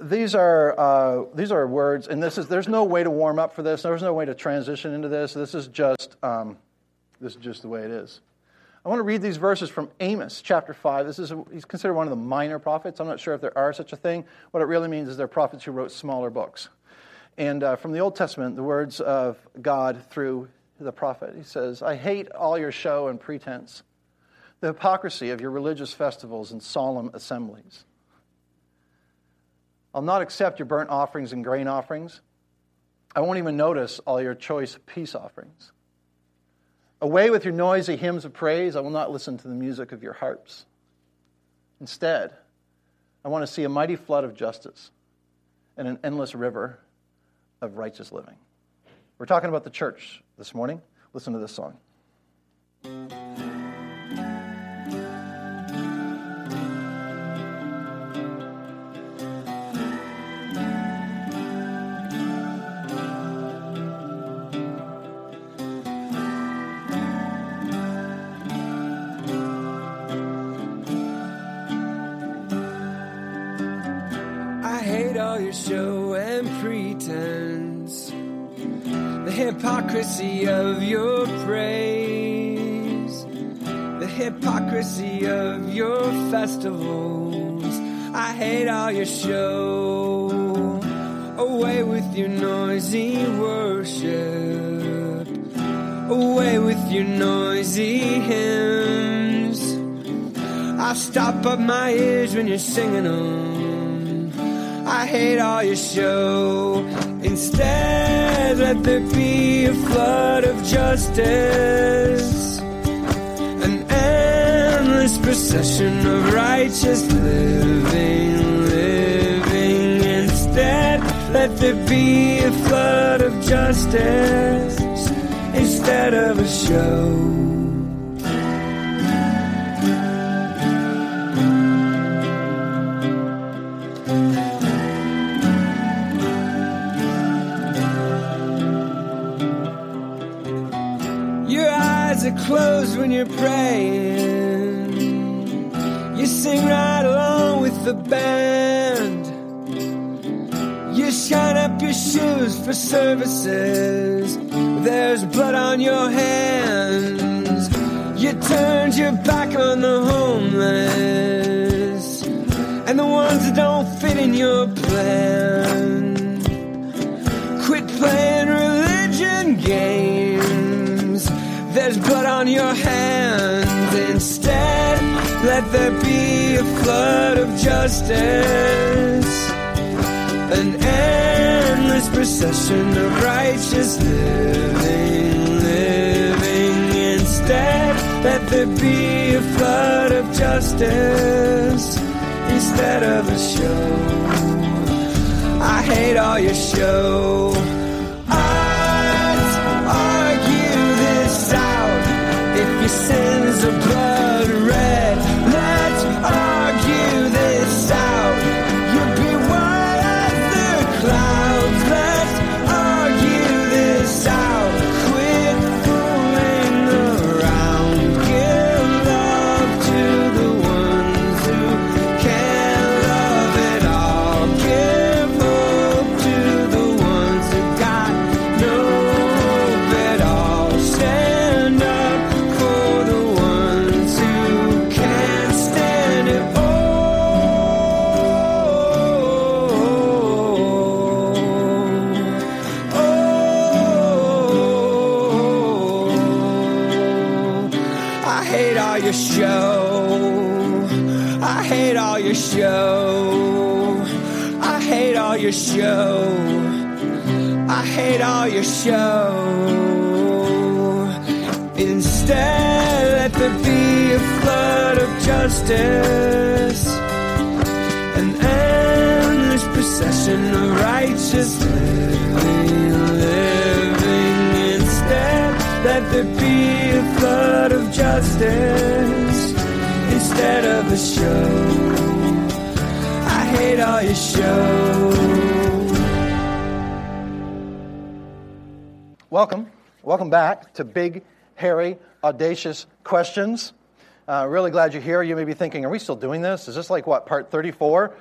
these are uh, these are words, and this is there's no way to warm up for this. There's no way to transition into this. This is just um, this is just the way it is. I want to read these verses from Amos chapter five. This is a, he's considered one of the minor prophets. I'm not sure if there are such a thing. What it really means is they're prophets who wrote smaller books. And uh, from the Old Testament, the words of God through the prophet. He says, "I hate all your show and pretense, the hypocrisy of your religious festivals and solemn assemblies." I'll not accept your burnt offerings and grain offerings. I won't even notice all your choice peace offerings. Away with your noisy hymns of praise. I will not listen to the music of your harps. Instead, I want to see a mighty flood of justice and an endless river of righteous living. We're talking about the church this morning. Listen to this song. Hypocrisy of your praise, the hypocrisy of your festivals. I hate all your show. Away with your noisy worship, away with your noisy hymns. I'll stop up my ears when you're singing them. I hate all your show. Instead, let there be a flood of justice, an endless procession of righteous living, living. Instead, let there be a flood of justice instead of a show. Closed when you're praying. You sing right along with the band. You shine up your shoes for services. There's blood on your hands. You turned your back on the homeless and the ones that don't fit in your plan. Quit playing religion games there's blood on your hands. Instead, let there be a flood of justice. An endless procession of righteous living, living. Instead, let there be a flood of justice instead of a show. I hate all your show. Welcome. Back to Big, Hairy, Audacious Questions. Uh, really glad you're here. You may be thinking, are we still doing this? Is this like what, part 34?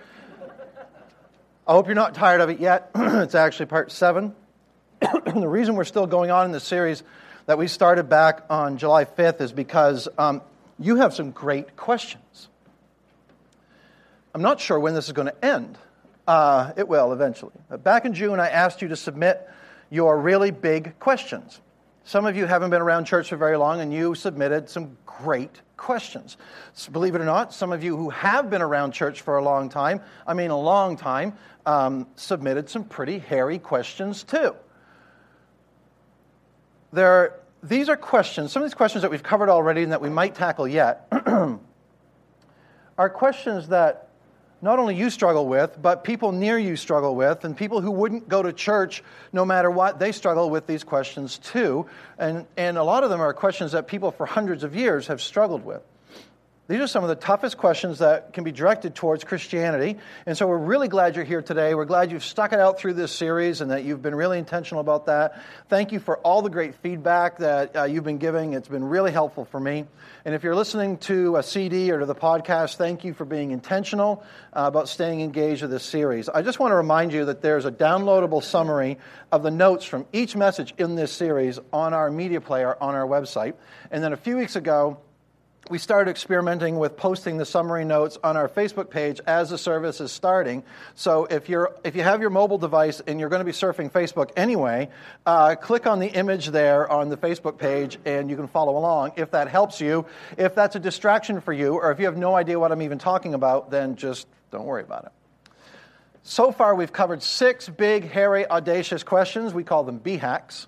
I hope you're not tired of it yet. it's actually part seven. the reason we're still going on in this series that we started back on July 5th is because um, you have some great questions. I'm not sure when this is going to end. Uh, it will eventually. Back in June, I asked you to submit your really big questions. Some of you haven't been around church for very long, and you submitted some great questions. So believe it or not, some of you who have been around church for a long time, I mean a long time, um, submitted some pretty hairy questions too. There are, these are questions, some of these questions that we've covered already and that we might tackle yet, are questions that not only you struggle with, but people near you struggle with, and people who wouldn't go to church no matter what, they struggle with these questions too. And, and a lot of them are questions that people for hundreds of years have struggled with. These are some of the toughest questions that can be directed towards Christianity. And so we're really glad you're here today. We're glad you've stuck it out through this series and that you've been really intentional about that. Thank you for all the great feedback that uh, you've been giving. It's been really helpful for me. And if you're listening to a CD or to the podcast, thank you for being intentional uh, about staying engaged with this series. I just want to remind you that there's a downloadable summary of the notes from each message in this series on our media player on our website. And then a few weeks ago, we started experimenting with posting the summary notes on our Facebook page as the service is starting. So if you're if you have your mobile device and you're going to be surfing Facebook anyway, uh, click on the image there on the Facebook page and you can follow along. If that helps you, if that's a distraction for you, or if you have no idea what I'm even talking about, then just don't worry about it. So far, we've covered six big, hairy, audacious questions. We call them BHAQs.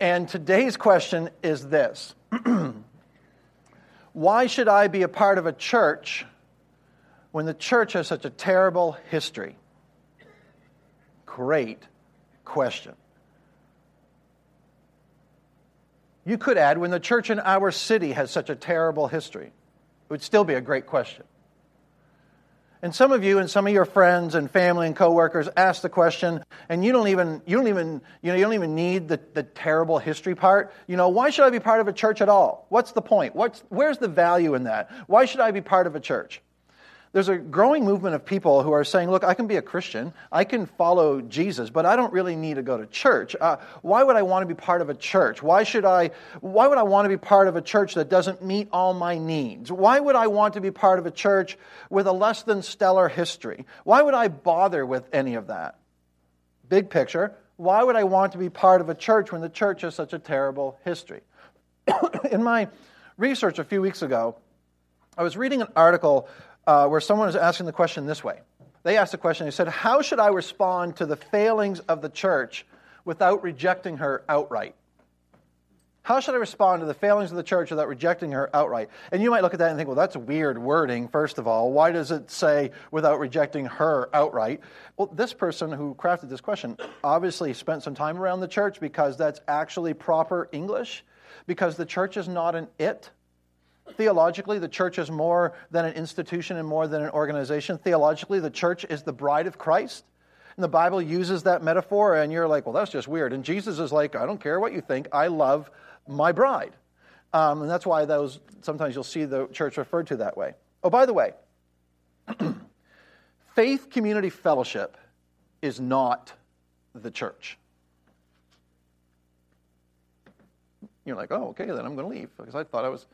And today's question is this. Why should I be a part of a church when the church has such a terrible history? Great question. You could add, when the church in our city has such a terrible history, it would still be a great question. And some of you and some of your friends and family and coworkers ask the question, and you don't even you don't even you know you don't even need the, the terrible history part. You know, why should I be part of a church at all? What's the point? What's where's the value in that? Why should I be part of a church? There's a growing movement of people who are saying, look, I can be a Christian, I can follow Jesus, but I don't really need to go to church. Uh, why would I want to be part of a church? Why should I, why would I want to be part of a church that doesn't meet all my needs? Why would I want to be part of a church with a less than stellar history? Why would I bother with any of that? Big picture, why would I want to be part of a church when the church has such a terrible history? In my research a few weeks ago, I was reading an article uh, where someone was asking the question this way. They asked the question, they said, How should I respond to the failings of the church without rejecting her outright? How should I respond to the failings of the church without rejecting her outright? And you might look at that and think, well, that's weird wording, first of all. Why does it say without rejecting her outright? Well, this person who crafted this question obviously spent some time around the church because that's actually proper English, because the church is not an it, Theologically, the church is more than an institution and more than an organization. Theologically, the church is the bride of Christ. And the Bible uses that metaphor, and you're like, well, that's just weird. And Jesus is like, I don't care what you think, I love my bride. Um, and that's why those sometimes you'll see the church referred to that way. Oh, by the way, faith community fellowship is not the church. You're like, oh, okay, then I'm going to leave because I thought I was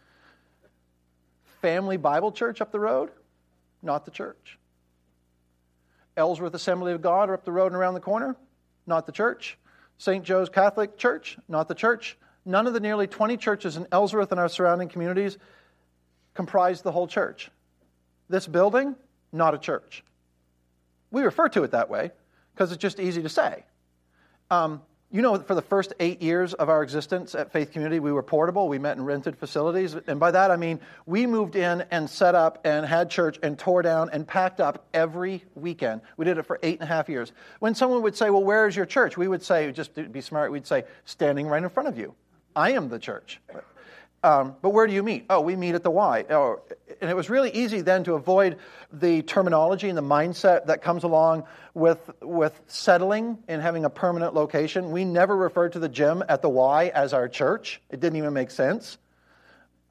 Family Bible Church up the road, not the church. Ellsworth Assembly of God are up the road and around the corner, not the church. St. Joe's Catholic Church, not the church. None of the nearly 20 churches in Ellsworth and our surrounding communities comprise the whole church. This building, not a church. We refer to it that way because it's just easy to say. Um, you know, for the first eight years of our existence at Faith Community, we were portable. We met in rented facilities. And by that, I mean we moved in and set up and had church and tore down and packed up every weekend. We did it for eight and a half years. When someone would say, Well, where is your church? We would say, just be smart, we'd say, Standing right in front of you. I am the church. Um, but where do you meet? Oh, we meet at the Y. Oh, and it was really easy then to avoid the terminology and the mindset that comes along with, with settling and having a permanent location. We never referred to the gym at the Y as our church, it didn't even make sense.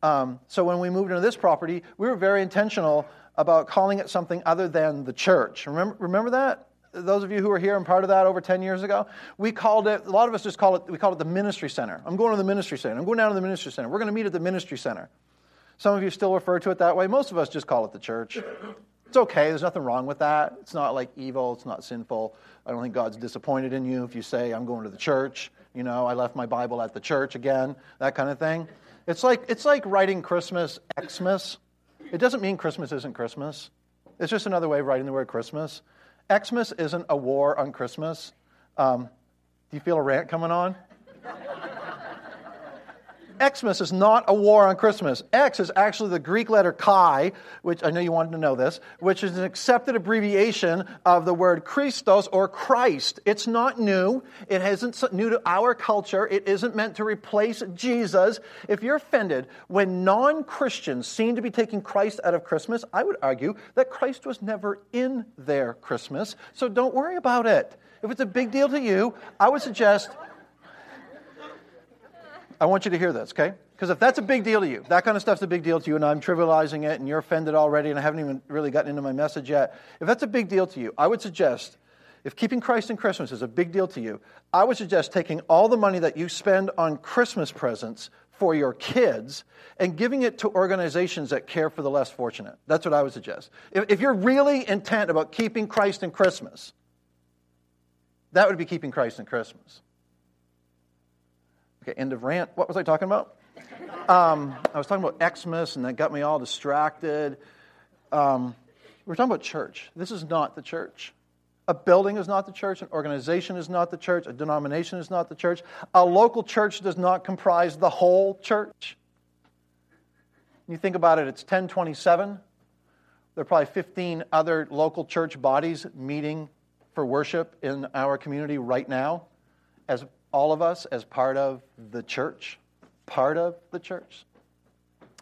Um, so when we moved into this property, we were very intentional about calling it something other than the church. Remember, remember that? Those of you who were here and part of that over 10 years ago, we called it, a lot of us just call it, we called it the ministry center. I'm going to the ministry center. I'm going down to the ministry center. We're going to meet at the ministry center. Some of you still refer to it that way. Most of us just call it the church. It's okay. There's nothing wrong with that. It's not like evil. It's not sinful. I don't think God's disappointed in you if you say, I'm going to the church. You know, I left my Bible at the church again, that kind of thing. It's like, it's like writing Christmas Xmas. It doesn't mean Christmas isn't Christmas. It's just another way of writing the word Christmas. Xmas isn't a war on Christmas. Um, do you feel a rant coming on? Xmas is not a war on Christmas. X is actually the Greek letter chi, which I know you wanted to know this, which is an accepted abbreviation of the word Christos or Christ. It's not new. It isn't new to our culture. It isn't meant to replace Jesus. If you're offended when non Christians seem to be taking Christ out of Christmas, I would argue that Christ was never in their Christmas. So don't worry about it. If it's a big deal to you, I would suggest I want you to hear this, okay? Because if that's a big deal to you, that kind of stuff's a big deal to you, and I'm trivializing it, and you're offended already, and I haven't even really gotten into my message yet, if that's a big deal to you, I would suggest, if keeping Christ in Christmas is a big deal to you, I would suggest taking all the money that you spend on Christmas presents for your kids and giving it to organizations that care for the less fortunate. That's what I would suggest. If, if you're really intent about keeping Christ in Christmas, that would be keeping Christ in Christmas. Okay, end of rant. What was I talking about? Um, I was talking about Xmas, and that got me all distracted. Um, we're talking about church. This is not the church. A building is not the church. An organization is not the church. A denomination is not the church. A local church does not comprise the whole church. You think about it, it's 1027. There are probably 15 other local church bodies meeting for worship in our community right now as all of us as part of the church, part of the church.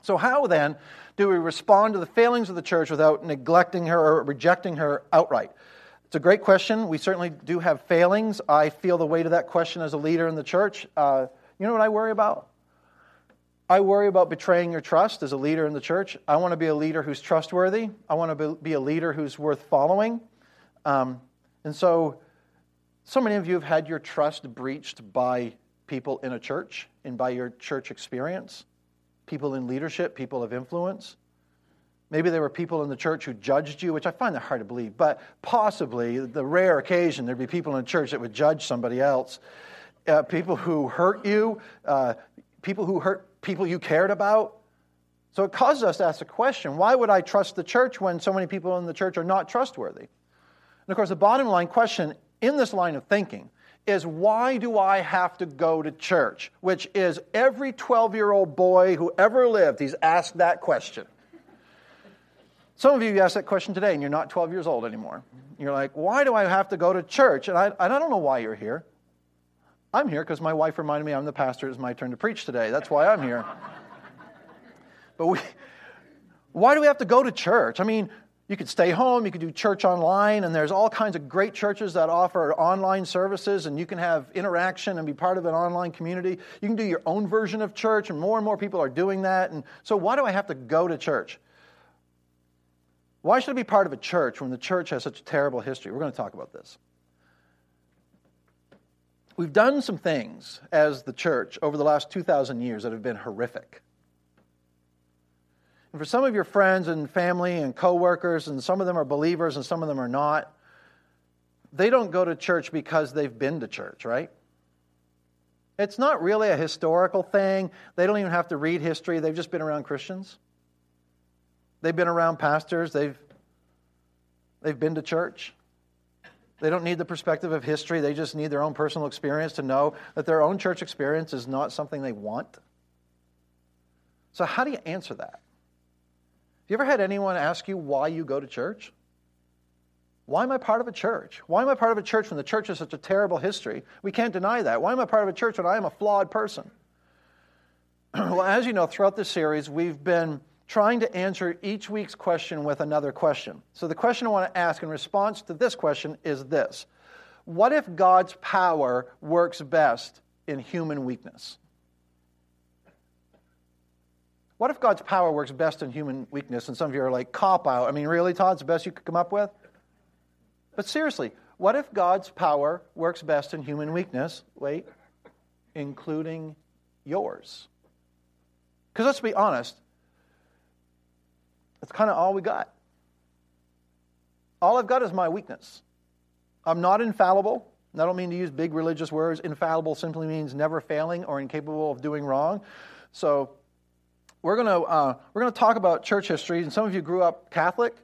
So, how then do we respond to the failings of the church without neglecting her or rejecting her outright? It's a great question. We certainly do have failings. I feel the weight of that question as a leader in the church. Uh, you know what I worry about? I worry about betraying your trust as a leader in the church. I want to be a leader who's trustworthy. I want to be a leader who's worth following. Um, and so, so many of you have had your trust breached by people in a church and by your church experience, people in leadership, people of influence. Maybe there were people in the church who judged you, which I find that hard to believe, but possibly the rare occasion there'd be people in a church that would judge somebody else. Uh, people who hurt you, uh, people who hurt people you cared about. So it causes us to ask the question why would I trust the church when so many people in the church are not trustworthy? And of course, the bottom line question in this line of thinking is why do I have to go to church? Which is every 12 year old boy who ever lived, he's asked that question. Some of you asked that question today and you're not 12 years old anymore. You're like, why do I have to go to church? And I, I don't know why you're here. I'm here because my wife reminded me I'm the pastor. It's my turn to preach today. That's why I'm here. but we, why do we have to go to church? I mean, you could stay home, you could do church online, and there's all kinds of great churches that offer online services, and you can have interaction and be part of an online community. You can do your own version of church, and more and more people are doing that. And so, why do I have to go to church? Why should I be part of a church when the church has such a terrible history? We're going to talk about this. We've done some things as the church over the last 2,000 years that have been horrific. And for some of your friends and family and coworkers, and some of them are believers and some of them are not, they don't go to church because they've been to church, right? It's not really a historical thing. They don't even have to read history. They've just been around Christians. They've been around pastors. They've, they've been to church. They don't need the perspective of history. They just need their own personal experience to know that their own church experience is not something they want. So, how do you answer that? You ever had anyone ask you why you go to church? Why am I part of a church? Why am I part of a church when the church has such a terrible history? We can't deny that. Why am I part of a church when I am a flawed person? well, as you know, throughout this series, we've been trying to answer each week's question with another question. So, the question I want to ask in response to this question is this What if God's power works best in human weakness? What if God's power works best in human weakness? And some of you are like, cop out. I mean, really, Todd, it's the best you could come up with? But seriously, what if God's power works best in human weakness? Wait, including yours. Because let's be honest, that's kind of all we got. All I've got is my weakness. I'm not infallible. I don't mean to use big religious words. Infallible simply means never failing or incapable of doing wrong. So we're going to uh, we're going to talk about church history. And some of you grew up Catholic,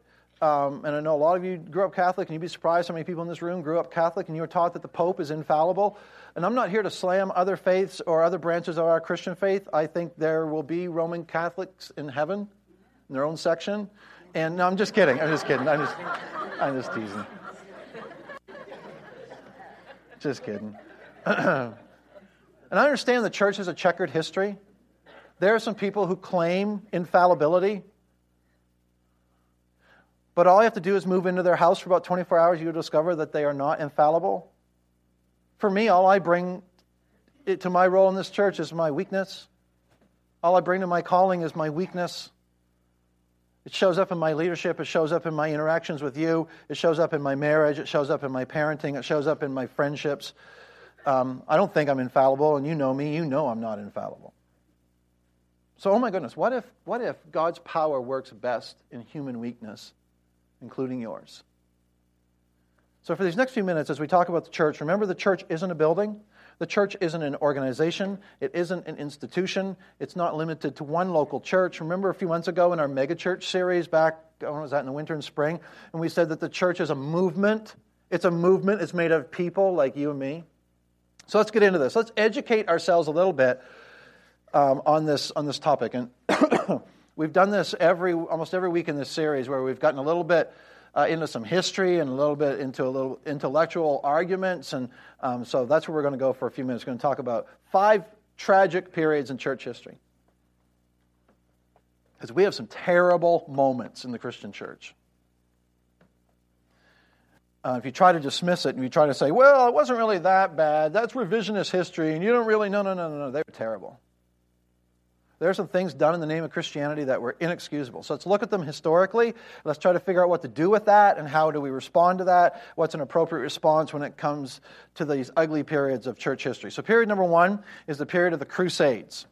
um, and I know a lot of you grew up Catholic, and you'd be surprised how many people in this room grew up Catholic, and you were taught that the Pope is infallible. And I'm not here to slam other faiths or other branches of our Christian faith. I think there will be Roman Catholics in heaven, in their own section. And no, I'm just kidding. I'm just kidding. I'm just, I'm just teasing. Just kidding. and I understand the church has a checkered history. There are some people who claim infallibility. But all you have to do is move into their house for about 24 hours, you'll discover that they are not infallible. For me, all I bring to my role in this church is my weakness. All I bring to my calling is my weakness. It shows up in my leadership. It shows up in my interactions with you. It shows up in my marriage. It shows up in my parenting. It shows up in my friendships. Um, I don't think I'm infallible, and you know me. You know I'm not infallible. So, oh my goodness, what if, what if God's power works best in human weakness, including yours? So, for these next few minutes, as we talk about the church, remember the church isn't a building. The church isn't an organization, it isn't an institution, it's not limited to one local church. Remember a few months ago in our megachurch series back, when was that, in the winter and spring? And we said that the church is a movement. It's a movement, it's made of people like you and me. So let's get into this. Let's educate ourselves a little bit um, on, this, on this topic. And we've done this every, almost every week in this series where we've gotten a little bit uh, into some history and a little bit into a little intellectual arguments. And um, so that's where we're going to go for a few minutes. We're going to talk about five tragic periods in church history. Because we have some terrible moments in the Christian church. Uh, if you try to dismiss it and you try to say, well, it wasn't really that bad, that's revisionist history, and you don't really, no, no, no, no, no, they were terrible. There are some things done in the name of Christianity that were inexcusable. So let's look at them historically. Let's try to figure out what to do with that and how do we respond to that. What's an appropriate response when it comes to these ugly periods of church history. So, period number one is the period of the Crusades.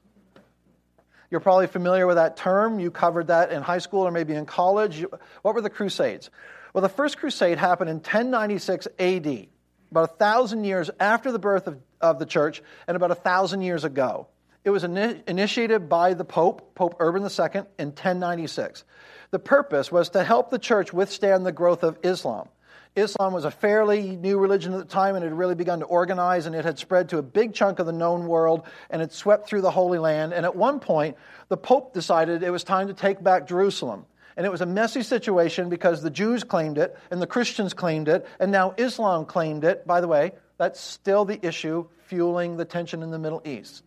You're probably familiar with that term. You covered that in high school or maybe in college. What were the Crusades? Well, the first crusade happened in 1096 AD, about a thousand years after the birth of, of the church and about a thousand years ago. It was initiated by the Pope, Pope Urban II, in 1096. The purpose was to help the church withstand the growth of Islam. Islam was a fairly new religion at the time and it had really begun to organize and it had spread to a big chunk of the known world and it swept through the Holy Land. And at one point, the Pope decided it was time to take back Jerusalem. And it was a messy situation because the Jews claimed it and the Christians claimed it and now Islam claimed it. By the way, that's still the issue fueling the tension in the Middle East.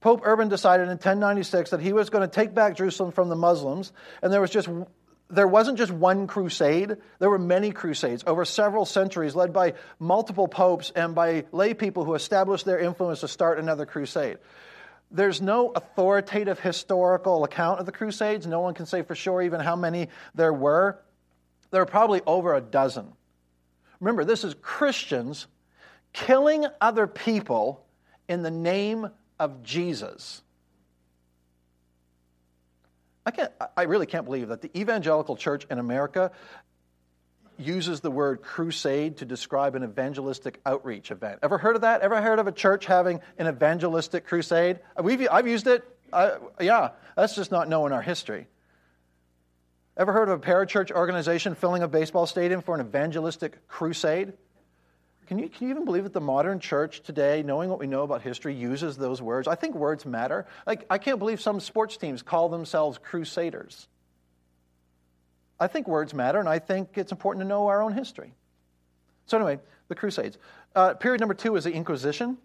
Pope Urban decided in 1096 that he was going to take back Jerusalem from the Muslims, and there was just there wasn't just one crusade, there were many crusades over several centuries led by multiple popes and by lay people who established their influence to start another crusade. There's no authoritative historical account of the crusades. No one can say for sure even how many there were. There are probably over a dozen. Remember, this is Christians killing other people in the name of Jesus. I, can't, I really can't believe that the evangelical church in America uses the word crusade to describe an evangelistic outreach event. Ever heard of that? Ever heard of a church having an evangelistic crusade? Uh, we've, I've used it. yeah, that's just not knowing our history. Ever heard of a parachurch organization filling a baseball stadium for an evangelistic crusade? Can you, can you even believe that the modern church today, knowing what we know about history, uses those words? I think words matter. Like, I can't believe some sports teams call themselves crusaders. I think words matter, and I think it's important to know our own history. So, anyway, the Crusades. Uh, period number two is the Inquisition.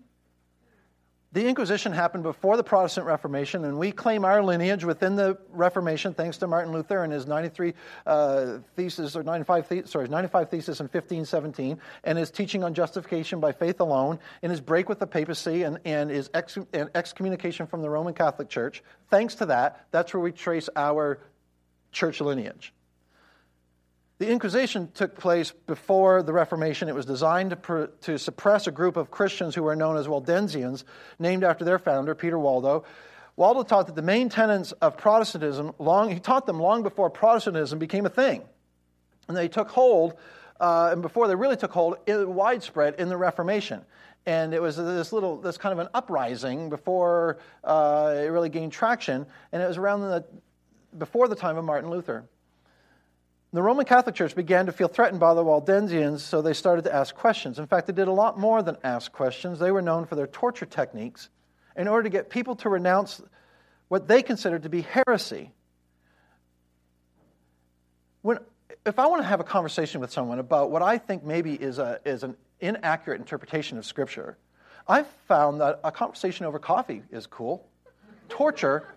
The Inquisition happened before the Protestant Reformation, and we claim our lineage within the Reformation thanks to Martin Luther and his 93 uh, thesis, or 95, the, sorry, 95 thesis in 1517, and his teaching on justification by faith alone, and his break with the papacy, and, and his ex, and excommunication from the Roman Catholic Church. Thanks to that, that's where we trace our church lineage. The Inquisition took place before the Reformation. It was designed to, pr- to suppress a group of Christians who were known as Waldensians, named after their founder, Peter Waldo. Waldo taught that the main tenets of Protestantism, long, he taught them long before Protestantism became a thing. And they took hold, uh, and before they really took hold, it, widespread in the Reformation. And it was this little, this kind of an uprising before uh, it really gained traction. And it was around the, before the time of Martin Luther. The Roman Catholic Church began to feel threatened by the Waldensians, so they started to ask questions. In fact, they did a lot more than ask questions. They were known for their torture techniques in order to get people to renounce what they considered to be heresy. When, if I want to have a conversation with someone about what I think maybe is, a, is an inaccurate interpretation of Scripture, I've found that a conversation over coffee is cool. Torture,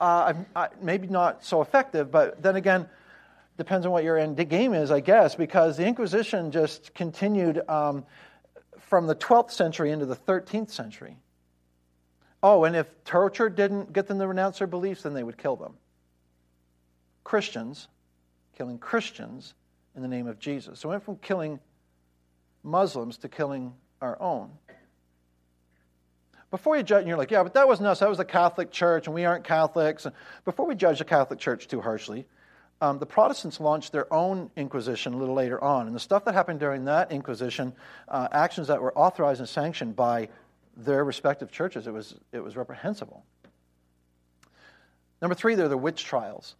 uh, maybe not so effective, but then again, depends on what your end game is, I guess, because the Inquisition just continued um, from the 12th century into the 13th century. Oh, and if torture didn't get them to renounce their beliefs, then they would kill them. Christians, killing Christians in the name of Jesus. So it went from killing Muslims to killing our own. Before you judge, and you're like, yeah, but that wasn't us. That was the Catholic Church, and we aren't Catholics. Before we judge the Catholic Church too harshly, um, the Protestants launched their own Inquisition a little later on. And the stuff that happened during that Inquisition, uh, actions that were authorized and sanctioned by their respective churches, it was, it was reprehensible. Number three, there are the witch trials.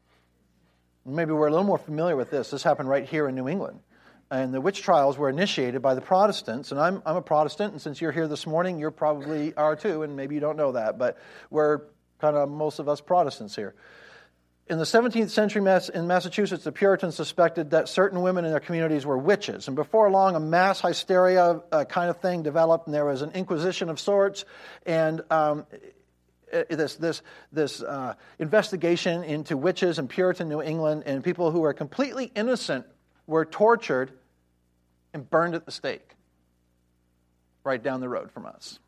Maybe we're a little more familiar with this. This happened right here in New England. And the witch trials were initiated by the Protestants. And I'm, I'm a Protestant, and since you're here this morning, you probably are too, and maybe you don't know that, but we're kind of most of us Protestants here. In the 17th century in Massachusetts, the Puritans suspected that certain women in their communities were witches. And before long, a mass hysteria uh, kind of thing developed, and there was an inquisition of sorts. And um, this, this, this uh, investigation into witches in Puritan New England, and people who were completely innocent were tortured and burned at the stake right down the road from us.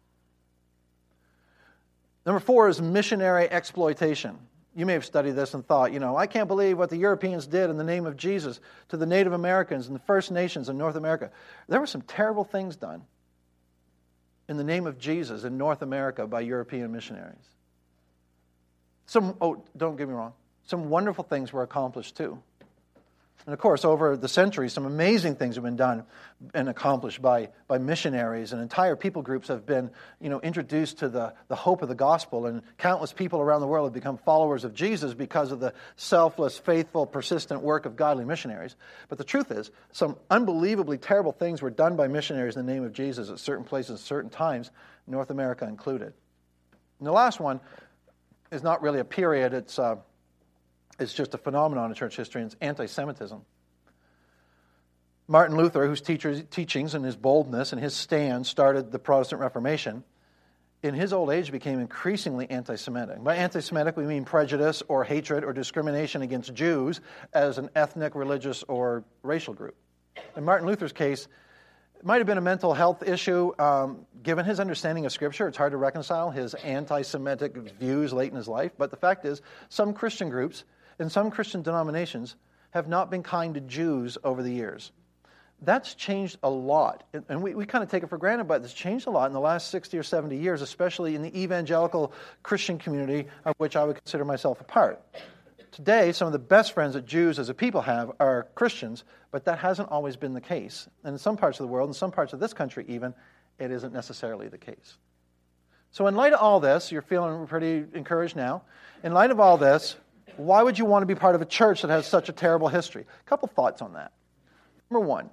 Number four is missionary exploitation. You may have studied this and thought, you know, I can't believe what the Europeans did in the name of Jesus to the Native Americans and the First Nations in North America. There were some terrible things done in the name of Jesus in North America by European missionaries. Some, oh, don't get me wrong, some wonderful things were accomplished too. And of course, over the centuries, some amazing things have been done and accomplished by, by missionaries, and entire people groups have been you know, introduced to the, the hope of the gospel, and countless people around the world have become followers of Jesus because of the selfless, faithful, persistent work of godly missionaries. But the truth is, some unbelievably terrible things were done by missionaries in the name of Jesus at certain places at certain times, North America included. And the last one is not really a period, it's. Uh, it's just a phenomenon in church history, and it's anti Semitism. Martin Luther, whose teachings and his boldness and his stand started the Protestant Reformation, in his old age became increasingly anti Semitic. By anti Semitic, we mean prejudice or hatred or discrimination against Jews as an ethnic, religious, or racial group. In Martin Luther's case, it might have been a mental health issue. Um, given his understanding of Scripture, it's hard to reconcile his anti Semitic views late in his life. But the fact is, some Christian groups in some Christian denominations have not been kind to Jews over the years. That's changed a lot. And we, we kind of take it for granted, but it's changed a lot in the last 60 or 70 years, especially in the evangelical Christian community, of which I would consider myself a part. Today, some of the best friends that Jews as a people have are Christians, but that hasn't always been the case. And in some parts of the world, in some parts of this country even, it isn't necessarily the case. So, in light of all this, you're feeling pretty encouraged now. In light of all this, why would you want to be part of a church that has such a terrible history? A couple thoughts on that. Number one,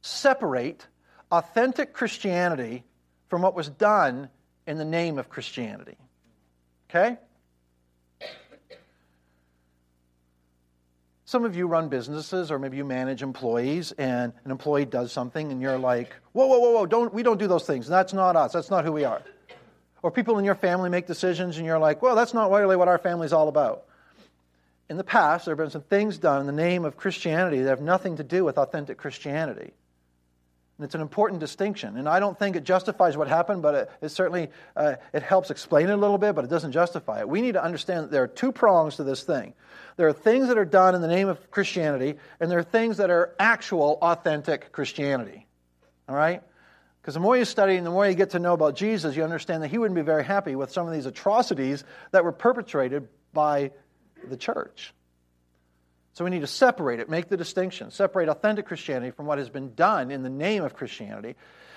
separate authentic Christianity from what was done in the name of Christianity. Okay? Some of you run businesses, or maybe you manage employees, and an employee does something, and you're like, whoa, whoa, whoa, whoa, don't, we don't do those things. That's not us. That's not who we are. Or people in your family make decisions and you're like, well, that's not really what our family's all about. In the past, there have been some things done in the name of Christianity that have nothing to do with authentic Christianity. And it's an important distinction. And I don't think it justifies what happened, but it, it certainly uh, it helps explain it a little bit, but it doesn't justify it. We need to understand that there are two prongs to this thing. There are things that are done in the name of Christianity, and there are things that are actual, authentic Christianity. All right? Because the more you study and the more you get to know about Jesus, you understand that he wouldn't be very happy with some of these atrocities that were perpetrated by the church. So we need to separate it, make the distinction, separate authentic Christianity from what has been done in the name of Christianity,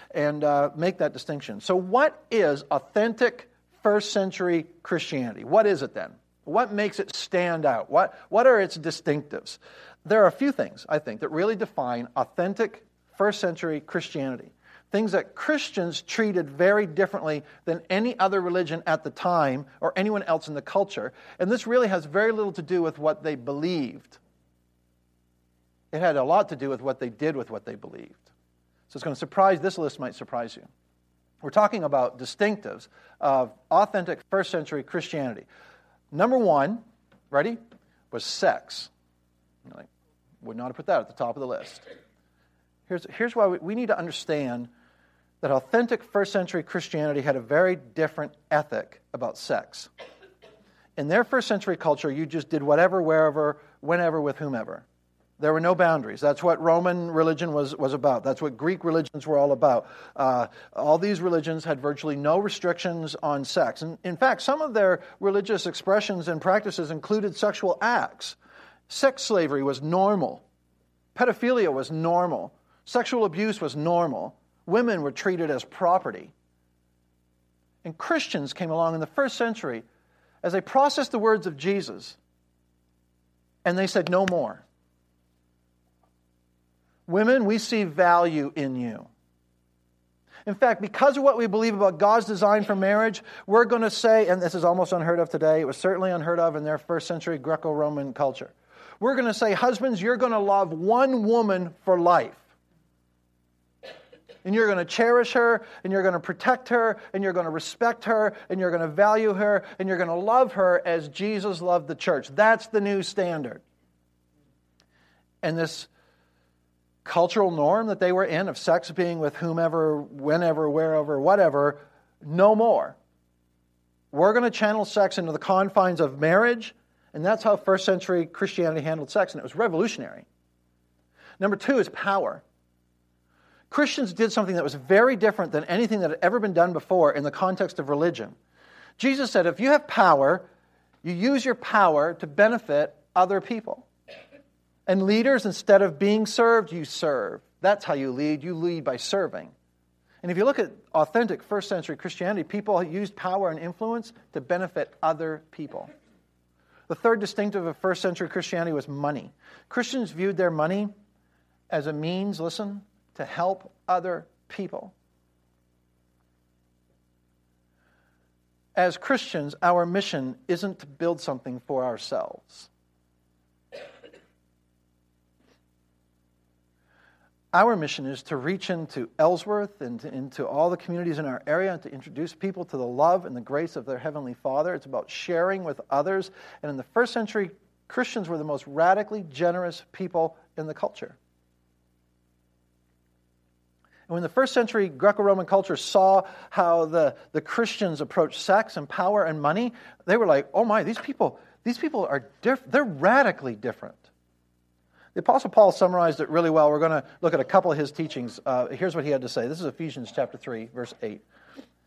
and uh, make that distinction. So, what is authentic first century Christianity? What is it then? What makes it stand out? What, what are its distinctives? There are a few things, I think, that really define authentic first century Christianity. Things that Christians treated very differently than any other religion at the time or anyone else in the culture. And this really has very little to do with what they believed it had a lot to do with what they did with what they believed. So it's going to surprise, this list might surprise you. We're talking about distinctives of authentic first century Christianity. Number one, ready, was sex. Like, would not have put that at the top of the list. Here's, here's why we, we need to understand that authentic first century Christianity had a very different ethic about sex. In their first century culture, you just did whatever, wherever, whenever, with whomever. There were no boundaries. That's what Roman religion was, was about. That's what Greek religions were all about. Uh, all these religions had virtually no restrictions on sex. And in fact, some of their religious expressions and practices included sexual acts. Sex slavery was normal, pedophilia was normal, sexual abuse was normal, women were treated as property. And Christians came along in the first century as they processed the words of Jesus and they said, No more. Women, we see value in you. In fact, because of what we believe about God's design for marriage, we're going to say, and this is almost unheard of today, it was certainly unheard of in their first century Greco Roman culture. We're going to say, husbands, you're going to love one woman for life. And you're going to cherish her, and you're going to protect her, and you're going to respect her, and you're going to value her, and you're going to love her as Jesus loved the church. That's the new standard. And this cultural norm that they were in of sex being with whomever, whenever, wherever, whatever, no more. We're going to channel sex into the confines of marriage, and that's how first century Christianity handled sex, and it was revolutionary. Number two is power. Christians did something that was very different than anything that had ever been done before in the context of religion. Jesus said, if you have power, you use your power to benefit other people. And leaders, instead of being served, you serve. That's how you lead. You lead by serving. And if you look at authentic first century Christianity, people used power and influence to benefit other people. The third distinctive of first century Christianity was money. Christians viewed their money as a means, listen, to help other people. As Christians, our mission isn't to build something for ourselves. Our mission is to reach into Ellsworth and to, into all the communities in our area and to introduce people to the love and the grace of their Heavenly Father. It's about sharing with others. And in the first century, Christians were the most radically generous people in the culture. And when the first century Greco Roman culture saw how the, the Christians approached sex and power and money, they were like, oh my, these people, these people are different. They're radically different. The Apostle Paul summarized it really well. We're going to look at a couple of his teachings. Uh, here's what he had to say. This is Ephesians chapter 3, verse 8.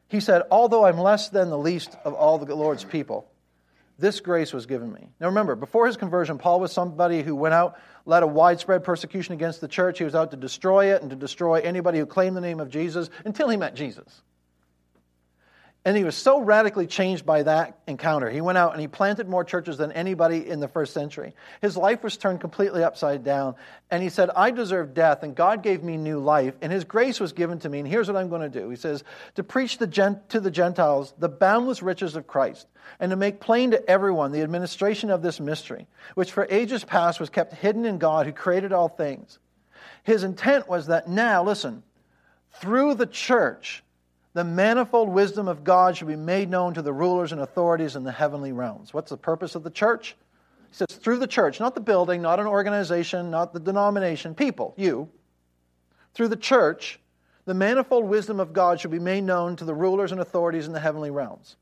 He said, Although I'm less than the least of all the Lord's people, this grace was given me. Now remember, before his conversion, Paul was somebody who went out, led a widespread persecution against the church. He was out to destroy it and to destroy anybody who claimed the name of Jesus until he met Jesus. And he was so radically changed by that encounter. He went out and he planted more churches than anybody in the first century. His life was turned completely upside down. And he said, I deserve death, and God gave me new life, and his grace was given to me. And here's what I'm going to do. He says, to preach the gent- to the Gentiles the boundless riches of Christ, and to make plain to everyone the administration of this mystery, which for ages past was kept hidden in God who created all things. His intent was that now, listen, through the church, the manifold wisdom of God should be made known to the rulers and authorities in the heavenly realms. What's the purpose of the church? He says, through the church, not the building, not an organization, not the denomination, people, you. Through the church, the manifold wisdom of God should be made known to the rulers and authorities in the heavenly realms.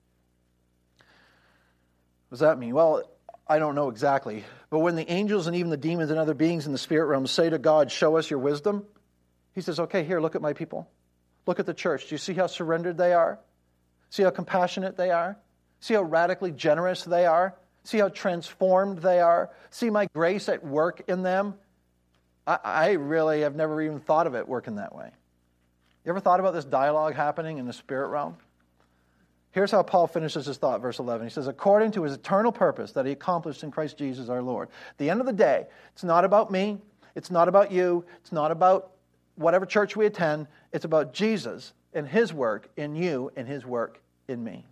What does that mean? Well, I don't know exactly. But when the angels and even the demons and other beings in the spirit realm say to God, Show us your wisdom, he says, Okay, here, look at my people. Look at the church. Do you see how surrendered they are? See how compassionate they are? See how radically generous they are? See how transformed they are? See my grace at work in them? I, I really have never even thought of it working that way. You ever thought about this dialogue happening in the spirit realm? Here's how Paul finishes his thought, verse 11. He says, According to his eternal purpose that he accomplished in Christ Jesus our Lord. At the end of the day, it's not about me, it's not about you, it's not about whatever church we attend, it's about Jesus and his work in you and his work in me.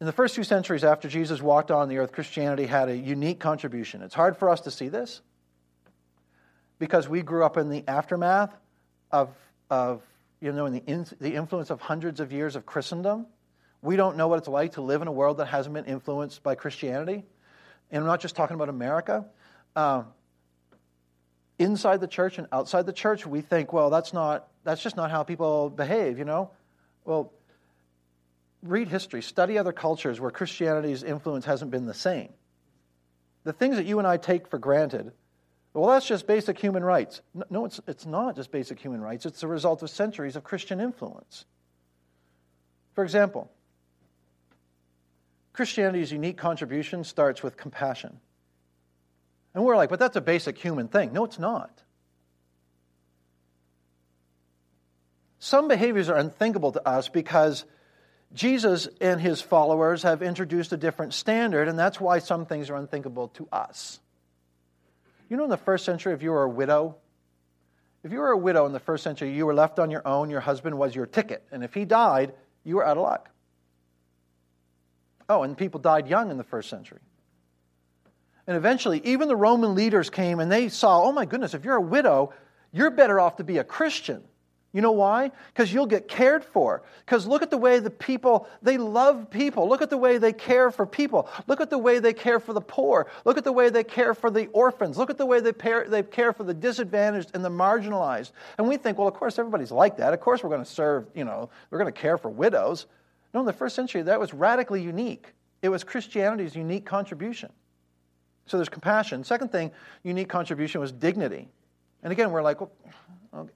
In the first few centuries after Jesus walked on the earth, Christianity had a unique contribution. It's hard for us to see this because we grew up in the aftermath of, of you know, in the, in, the influence of hundreds of years of Christendom. We don't know what it's like to live in a world that hasn't been influenced by Christianity. And I'm not just talking about America. Uh, inside the church and outside the church, we think, well, that's not that's just not how people behave, you know? Well, read history, study other cultures where Christianity's influence hasn't been the same. The things that you and I take for granted well, that's just basic human rights. No, it's, it's not just basic human rights, it's the result of centuries of Christian influence. For example, Christianity's unique contribution starts with compassion. And we're like, but that's a basic human thing. No, it's not. Some behaviors are unthinkable to us because Jesus and his followers have introduced a different standard, and that's why some things are unthinkable to us. You know, in the first century, if you were a widow, if you were a widow in the first century, you were left on your own, your husband was your ticket. And if he died, you were out of luck. Oh, and people died young in the first century. And eventually, even the Roman leaders came and they saw, oh my goodness, if you're a widow, you're better off to be a Christian. You know why? Because you'll get cared for. Because look at the way the people, they love people. Look at the way they care for people. Look at the way they care for the poor. Look at the way they care for the orphans. Look at the way they, pair, they care for the disadvantaged and the marginalized. And we think, well, of course, everybody's like that. Of course, we're going to serve, you know, we're going to care for widows. No, in the first century, that was radically unique. It was Christianity's unique contribution. So there's compassion. Second thing, unique contribution was dignity. And again, we're like, well,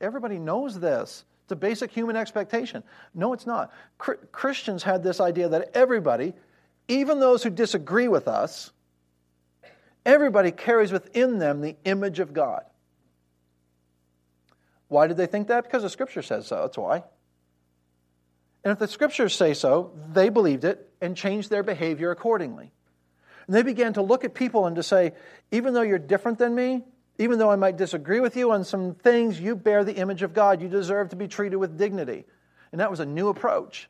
Everybody knows this. It's a basic human expectation. No, it's not. Christians had this idea that everybody, even those who disagree with us, everybody carries within them the image of God. Why did they think that? Because the scripture says so. That's why. And if the scriptures say so, they believed it and changed their behavior accordingly. And they began to look at people and to say, even though you're different than me, even though I might disagree with you on some things, you bear the image of God. You deserve to be treated with dignity. And that was a new approach.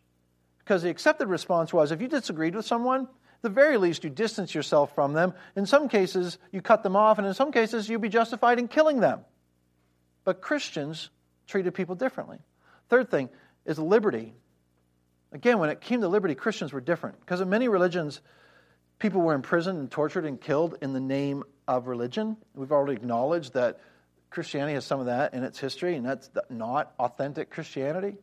Because the accepted response was if you disagreed with someone, the very least you distance yourself from them. In some cases, you cut them off, and in some cases, you'd be justified in killing them. But Christians treated people differently. Third thing is liberty. Again, when it came to liberty, Christians were different. Because in many religions, people were imprisoned and tortured and killed in the name of religion. We've already acknowledged that Christianity has some of that in its history, and that's not authentic Christianity.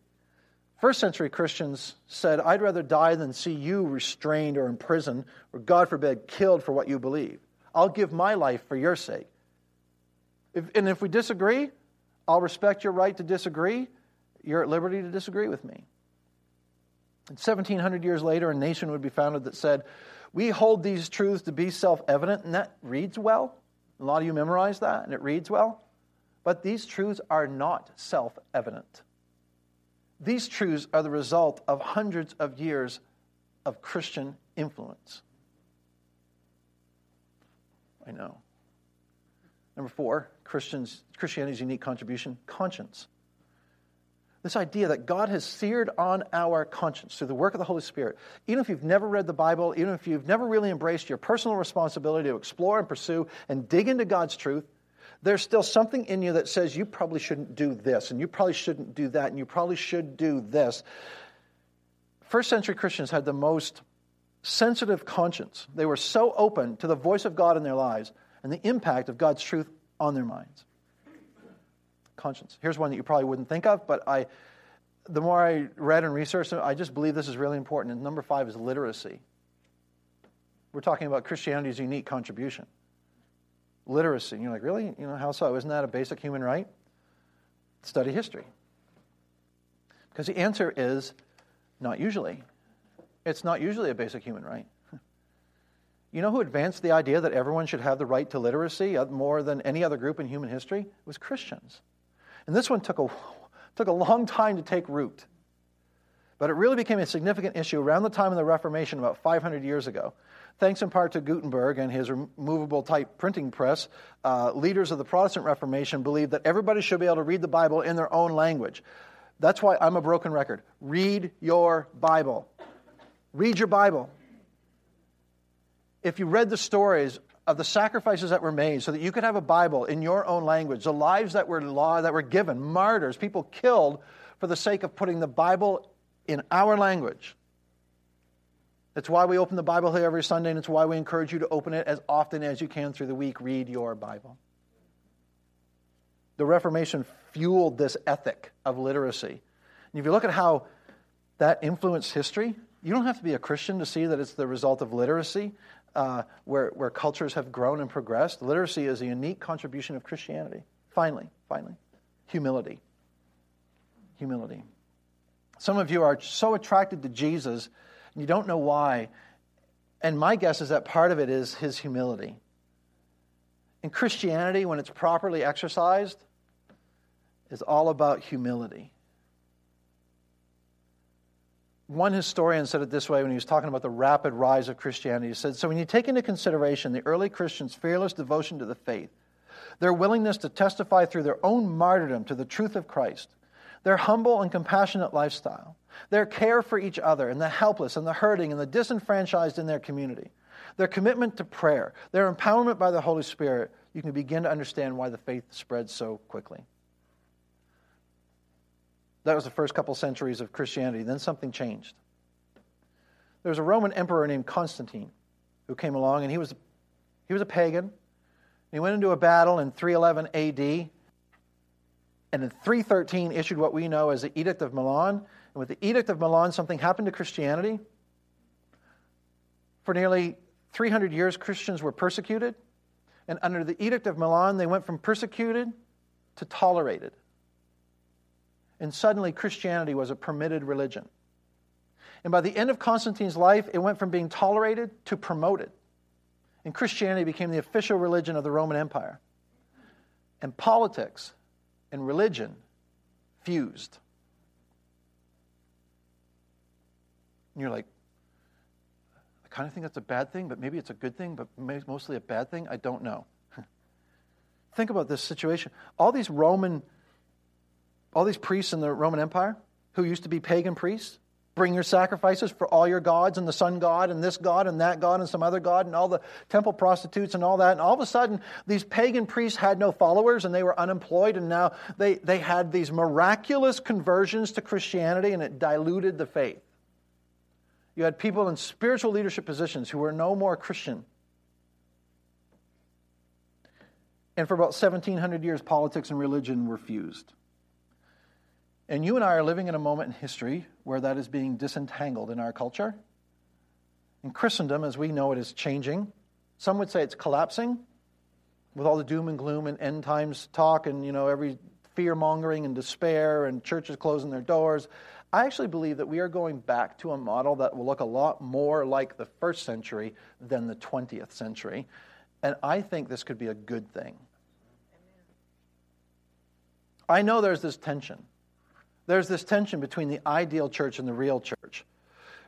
First century Christians said, I'd rather die than see you restrained or imprisoned, or God forbid, killed for what you believe. I'll give my life for your sake. If, and if we disagree, I'll respect your right to disagree. You're at liberty to disagree with me. And 1700 years later, a nation would be founded that said, we hold these truths to be self evident, and that reads well. A lot of you memorize that, and it reads well. But these truths are not self evident. These truths are the result of hundreds of years of Christian influence. I know. Number four, Christians, Christianity's unique contribution conscience. This idea that God has seared on our conscience through the work of the Holy Spirit. Even if you've never read the Bible, even if you've never really embraced your personal responsibility to explore and pursue and dig into God's truth, there's still something in you that says you probably shouldn't do this, and you probably shouldn't do that, and you probably should do this. First century Christians had the most sensitive conscience. They were so open to the voice of God in their lives and the impact of God's truth on their minds. Conscience. Here's one that you probably wouldn't think of, but I, the more I read and researched, I just believe this is really important. And number five is literacy. We're talking about Christianity's unique contribution. Literacy. You're like, really? You know, how so? Isn't that a basic human right? Study history. Because the answer is not usually. It's not usually a basic human right. You know who advanced the idea that everyone should have the right to literacy uh, more than any other group in human history? It was Christians. And this one took a, took a long time to take root. But it really became a significant issue around the time of the Reformation, about 500 years ago. Thanks in part to Gutenberg and his removable type printing press, uh, leaders of the Protestant Reformation believed that everybody should be able to read the Bible in their own language. That's why I'm a broken record. Read your Bible. Read your Bible. If you read the stories of the sacrifices that were made so that you could have a Bible in your own language, the lives that were law that were given, martyrs, people killed for the sake of putting the Bible in our language. That's why we open the Bible here every Sunday, and it's why we encourage you to open it as often as you can through the week. Read your Bible. The Reformation fueled this ethic of literacy. And if you look at how that influenced history, you don't have to be a Christian to see that it's the result of literacy, uh, where, where cultures have grown and progressed. Literacy is a unique contribution of Christianity. Finally, finally, humility. Humility. Some of you are so attracted to Jesus, and you don't know why. And my guess is that part of it is his humility. In Christianity, when it's properly exercised, is all about humility. One historian said it this way when he was talking about the rapid rise of Christianity. He said, So when you take into consideration the early Christians' fearless devotion to the faith, their willingness to testify through their own martyrdom to the truth of Christ, their humble and compassionate lifestyle, their care for each other and the helpless and the hurting and the disenfranchised in their community, their commitment to prayer, their empowerment by the Holy Spirit, you can begin to understand why the faith spread so quickly. That was the first couple centuries of Christianity. Then something changed. There was a Roman emperor named Constantine who came along, and he was, he was a pagan. He went into a battle in 311 AD, and in 313 issued what we know as the Edict of Milan. And with the Edict of Milan, something happened to Christianity. For nearly 300 years, Christians were persecuted. And under the Edict of Milan, they went from persecuted to tolerated. And suddenly, Christianity was a permitted religion. And by the end of Constantine's life, it went from being tolerated to promoted. And Christianity became the official religion of the Roman Empire. And politics and religion fused. And you're like, I kind of think that's a bad thing, but maybe it's a good thing, but mostly a bad thing. I don't know. think about this situation. All these Roman all these priests in the Roman Empire who used to be pagan priests, bring your sacrifices for all your gods and the sun god and this god and that god and some other god and all the temple prostitutes and all that. And all of a sudden, these pagan priests had no followers and they were unemployed. And now they, they had these miraculous conversions to Christianity and it diluted the faith. You had people in spiritual leadership positions who were no more Christian. And for about 1700 years, politics and religion were fused. And you and I are living in a moment in history where that is being disentangled in our culture. In Christendom, as we know it, is changing. Some would say it's collapsing with all the doom and gloom and end times talk and, you know, every fear mongering and despair and churches closing their doors. I actually believe that we are going back to a model that will look a lot more like the first century than the 20th century. And I think this could be a good thing. I know there's this tension there's this tension between the ideal church and the real church.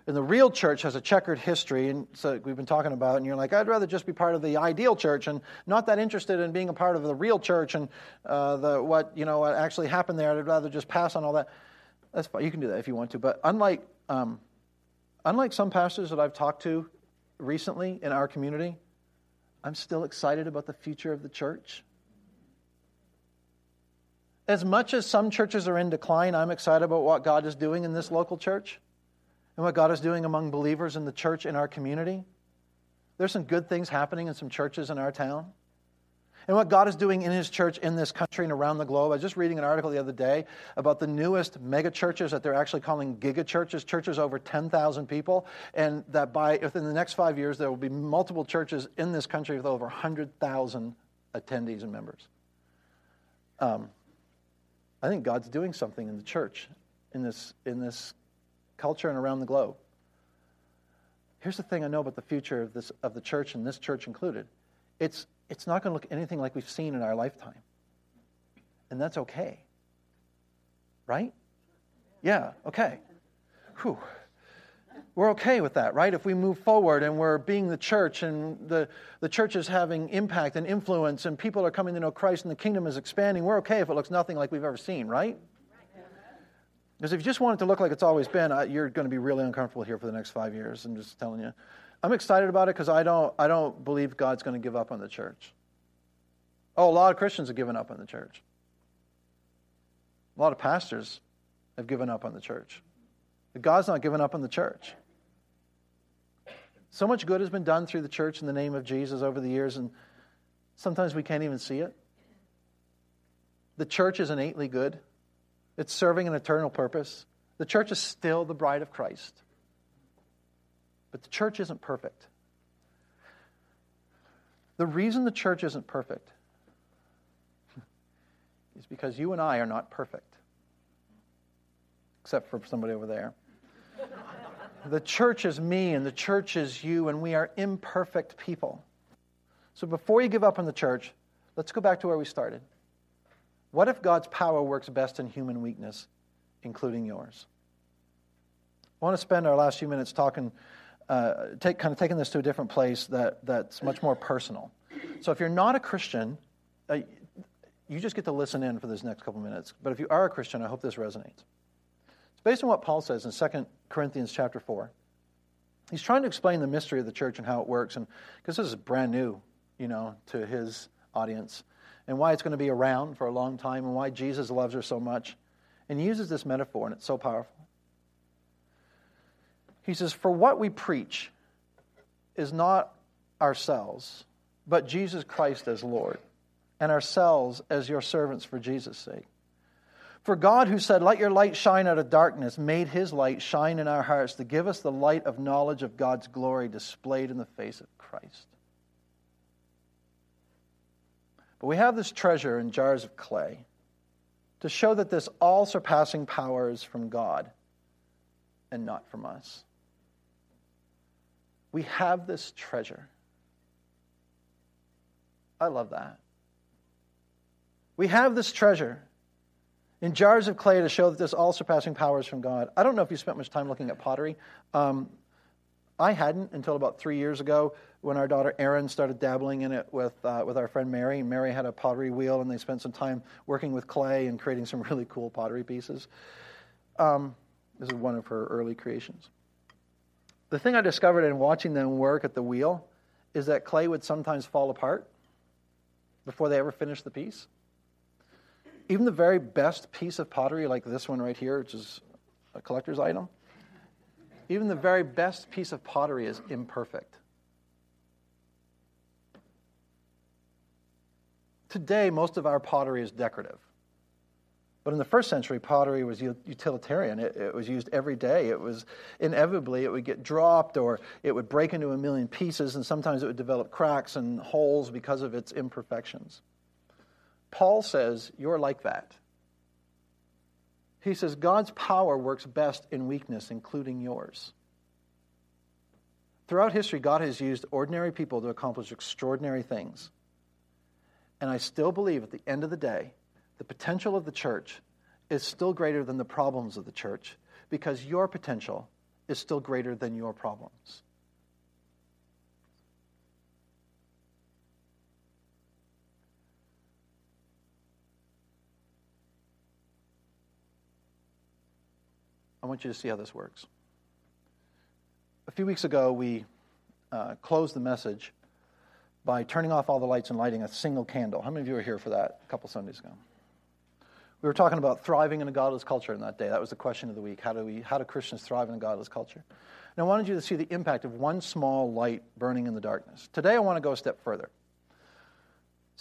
And the real church has a checkered history, and so we've been talking about, it, and you're like, I'd rather just be part of the ideal church, and not that interested in being a part of the real church and uh, the what you know what actually happened there. I'd rather just pass on all that. That's fine. You can do that if you want to. But unlike um, unlike some pastors that I've talked to recently in our community, I'm still excited about the future of the church. As much as some churches are in decline, I'm excited about what God is doing in this local church and what God is doing among believers in the church in our community. There's some good things happening in some churches in our town. and what God is doing in His church in this country and around the globe. I was just reading an article the other day about the newest mega churches that they're actually calling giga churches, churches over 10,000 people, and that by within the next five years there will be multiple churches in this country with over 100,000 attendees and members. Um, I think God's doing something in the church, in this, in this culture and around the globe. Here's the thing I know about the future of, this, of the church, and this church included it's, it's not going to look anything like we've seen in our lifetime. And that's okay. Right? Yeah, okay. Whew. We're okay with that, right? If we move forward and we're being the church and the, the church is having impact and influence and people are coming to know Christ and the kingdom is expanding, we're okay if it looks nothing like we've ever seen, right? Because if you just want it to look like it's always been, you're going to be really uncomfortable here for the next five years. I'm just telling you. I'm excited about it because I don't, I don't believe God's going to give up on the church. Oh, a lot of Christians have given up on the church. A lot of pastors have given up on the church. But God's not given up on the church. So much good has been done through the church in the name of Jesus over the years, and sometimes we can't even see it. The church is innately good. It's serving an eternal purpose. The church is still the bride of Christ. But the church isn't perfect. The reason the church isn't perfect is because you and I are not perfect, except for somebody over there. the church is me, and the church is you, and we are imperfect people. So before you give up on the church, let's go back to where we started. What if God's power works best in human weakness, including yours? I want to spend our last few minutes talking, uh, take, kind of taking this to a different place that, that's much more personal. So if you're not a Christian, uh, you just get to listen in for this next couple minutes. But if you are a Christian, I hope this resonates. It's based on what Paul says in 2 Corinthians chapter 4. He's trying to explain the mystery of the church and how it works, and because this is brand new, you know, to his audience and why it's going to be around for a long time and why Jesus loves her so much. And he uses this metaphor, and it's so powerful. He says, For what we preach is not ourselves, but Jesus Christ as Lord, and ourselves as your servants for Jesus' sake. For God, who said, Let your light shine out of darkness, made his light shine in our hearts to give us the light of knowledge of God's glory displayed in the face of Christ. But we have this treasure in jars of clay to show that this all surpassing power is from God and not from us. We have this treasure. I love that. We have this treasure in jars of clay to show that this all surpassing power is from God. I don't know if you spent much time looking at pottery. Um, I hadn't until about three years ago when our daughter Erin started dabbling in it with, uh, with our friend Mary. Mary had a pottery wheel, and they spent some time working with clay and creating some really cool pottery pieces. Um, this is one of her early creations. The thing I discovered in watching them work at the wheel is that clay would sometimes fall apart before they ever finished the piece. Even the very best piece of pottery, like this one right here, which is a collector's item, even the very best piece of pottery is imperfect. Today, most of our pottery is decorative. But in the first century, pottery was utilitarian. It, it, was used every day. It was inevitably, it would get dropped or it would break into a million pieces, and sometimes it would develop cracks and holes because of its imperfections. Paul says, You're like that. He says God's power works best in weakness, including yours. Throughout history, God has used ordinary people to accomplish extraordinary things. And I still believe at the end of the day, the potential of the church is still greater than the problems of the church because your potential is still greater than your problems. Want you to see how this works. A few weeks ago, we uh, closed the message by turning off all the lights and lighting a single candle. How many of you were here for that a couple Sundays ago? We were talking about thriving in a godless culture in that day. That was the question of the week. How do, we, how do Christians thrive in a godless culture? And I wanted you to see the impact of one small light burning in the darkness. Today, I want to go a step further.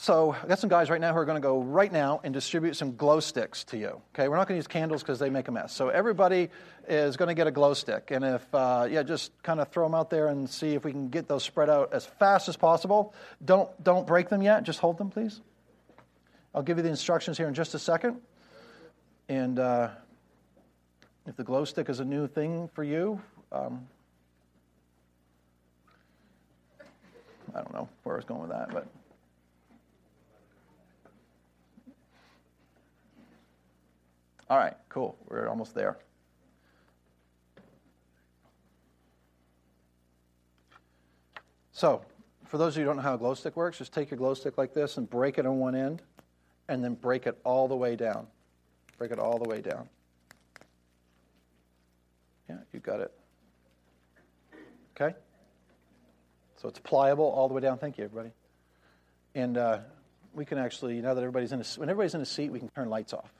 So I got some guys right now who are going to go right now and distribute some glow sticks to you. Okay, we're not going to use candles because they make a mess. So everybody is going to get a glow stick, and if uh, yeah, just kind of throw them out there and see if we can get those spread out as fast as possible. Don't don't break them yet. Just hold them, please. I'll give you the instructions here in just a second. And uh, if the glow stick is a new thing for you, um, I don't know where I was going with that, but. All right, cool. We're almost there. So, for those of you who don't know how a glow stick works, just take your glow stick like this and break it on one end, and then break it all the way down. Break it all the way down. Yeah, you got it. Okay? So it's pliable all the way down. Thank you, everybody. And uh, we can actually, now that everybody's in a, when everybody's in a seat, we can turn lights off.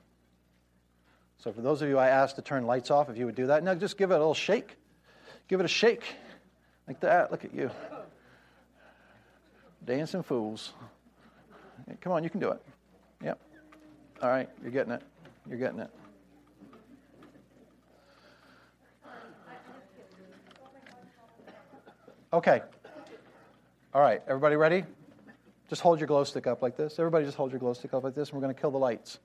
So for those of you I asked to turn lights off, if you would do that, now just give it a little shake. Give it a shake. Like that. Look at you. Dancing fools. Come on, you can do it. Yep. All right, you're getting it. You're getting it. Okay. All right, everybody ready? Just hold your glow stick up like this. Everybody just hold your glow stick up like this, and we're going to kill the lights.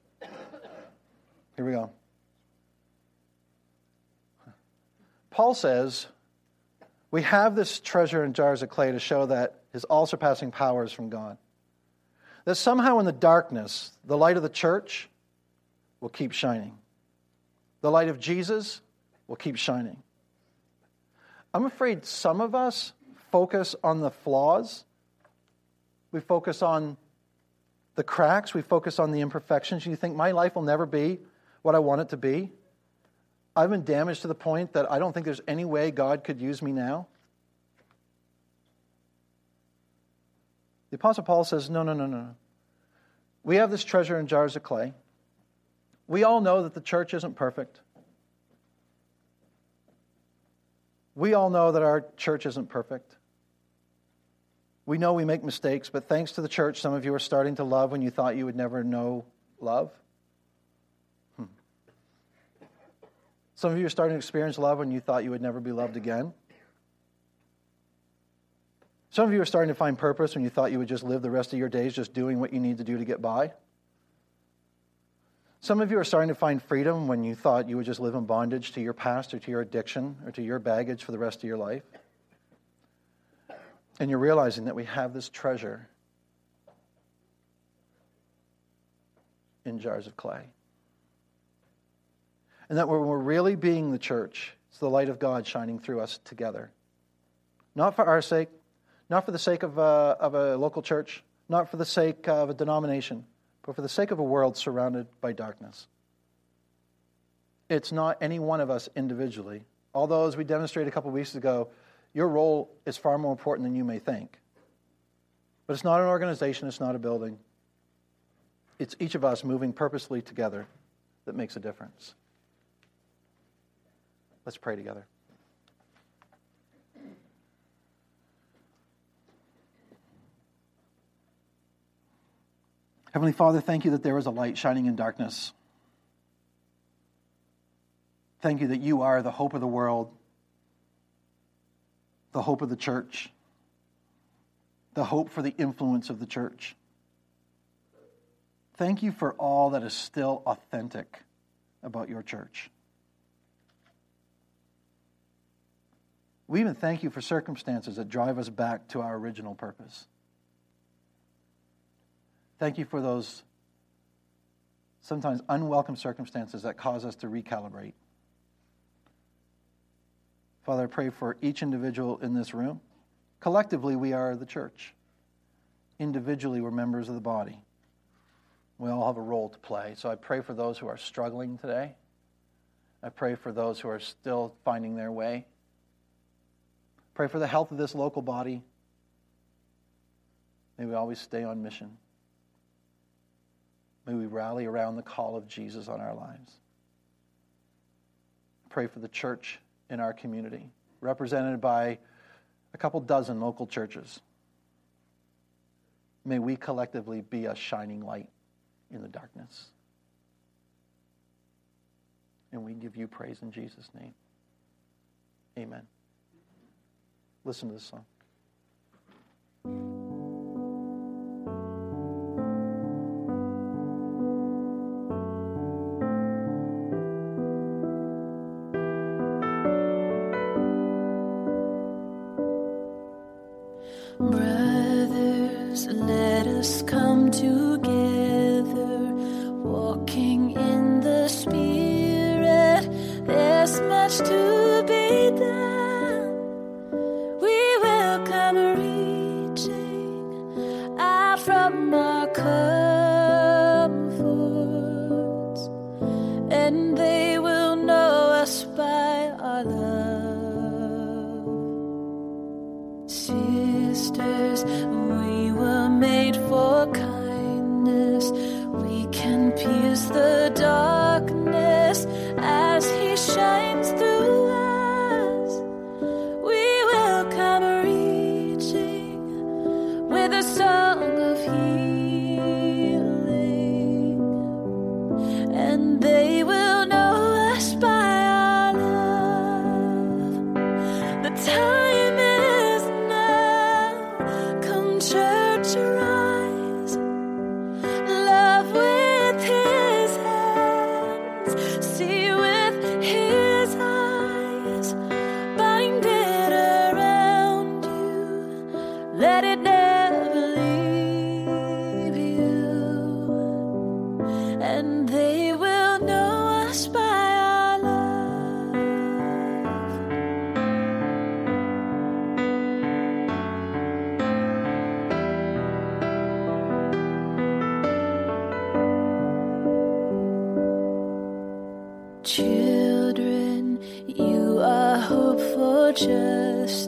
Here we go. Paul says, We have this treasure in jars of clay to show that his all surpassing power is from God. That somehow in the darkness, the light of the church will keep shining. The light of Jesus will keep shining. I'm afraid some of us focus on the flaws. We focus on the cracks. We focus on the imperfections. You think my life will never be what I want it to be. I've been damaged to the point that I don't think there's any way God could use me now. The Apostle Paul says, No, no, no, no. no. We have this treasure in jars of clay. We all know that the church isn't perfect. We all know that our church isn't perfect. We know we make mistakes, but thanks to the church, some of you are starting to love when you thought you would never know love. Some of you are starting to experience love when you thought you would never be loved again. Some of you are starting to find purpose when you thought you would just live the rest of your days just doing what you need to do to get by. Some of you are starting to find freedom when you thought you would just live in bondage to your past or to your addiction or to your baggage for the rest of your life. And you're realizing that we have this treasure in jars of clay. And that when we're really being the church, it's the light of God shining through us together. Not for our sake, not for the sake of a, of a local church, not for the sake of a denomination, but for the sake of a world surrounded by darkness. It's not any one of us individually. Although, as we demonstrated a couple of weeks ago, your role is far more important than you may think. But it's not an organization, it's not a building. It's each of us moving purposely together that makes a difference. Let's pray together. Heavenly Father, thank you that there is a light shining in darkness. Thank you that you are the hope of the world, the hope of the church, the hope for the influence of the church. Thank you for all that is still authentic about your church. We even thank you for circumstances that drive us back to our original purpose. Thank you for those sometimes unwelcome circumstances that cause us to recalibrate. Father, I pray for each individual in this room. Collectively, we are the church. Individually, we're members of the body. We all have a role to play. So I pray for those who are struggling today. I pray for those who are still finding their way. Pray for the health of this local body. May we always stay on mission. May we rally around the call of Jesus on our lives. Pray for the church in our community, represented by a couple dozen local churches. May we collectively be a shining light in the darkness. And we give you praise in Jesus' name. Amen. Listen to this song. Brothers, let us come to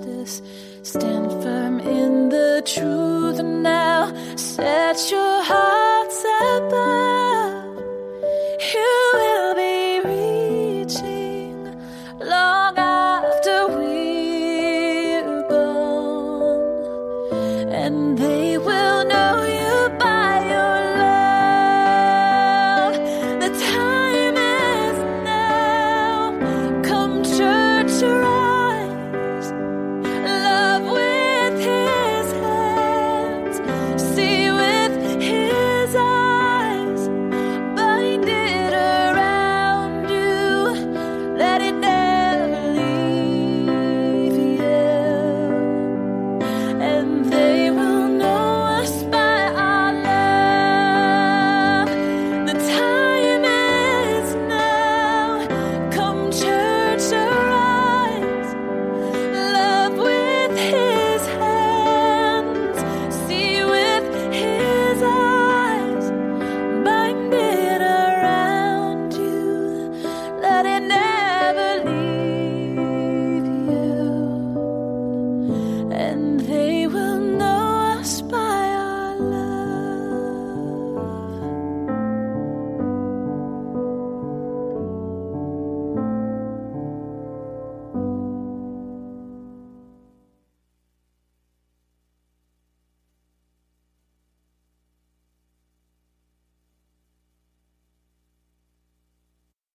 justice. Stand firm in the truth now. Set your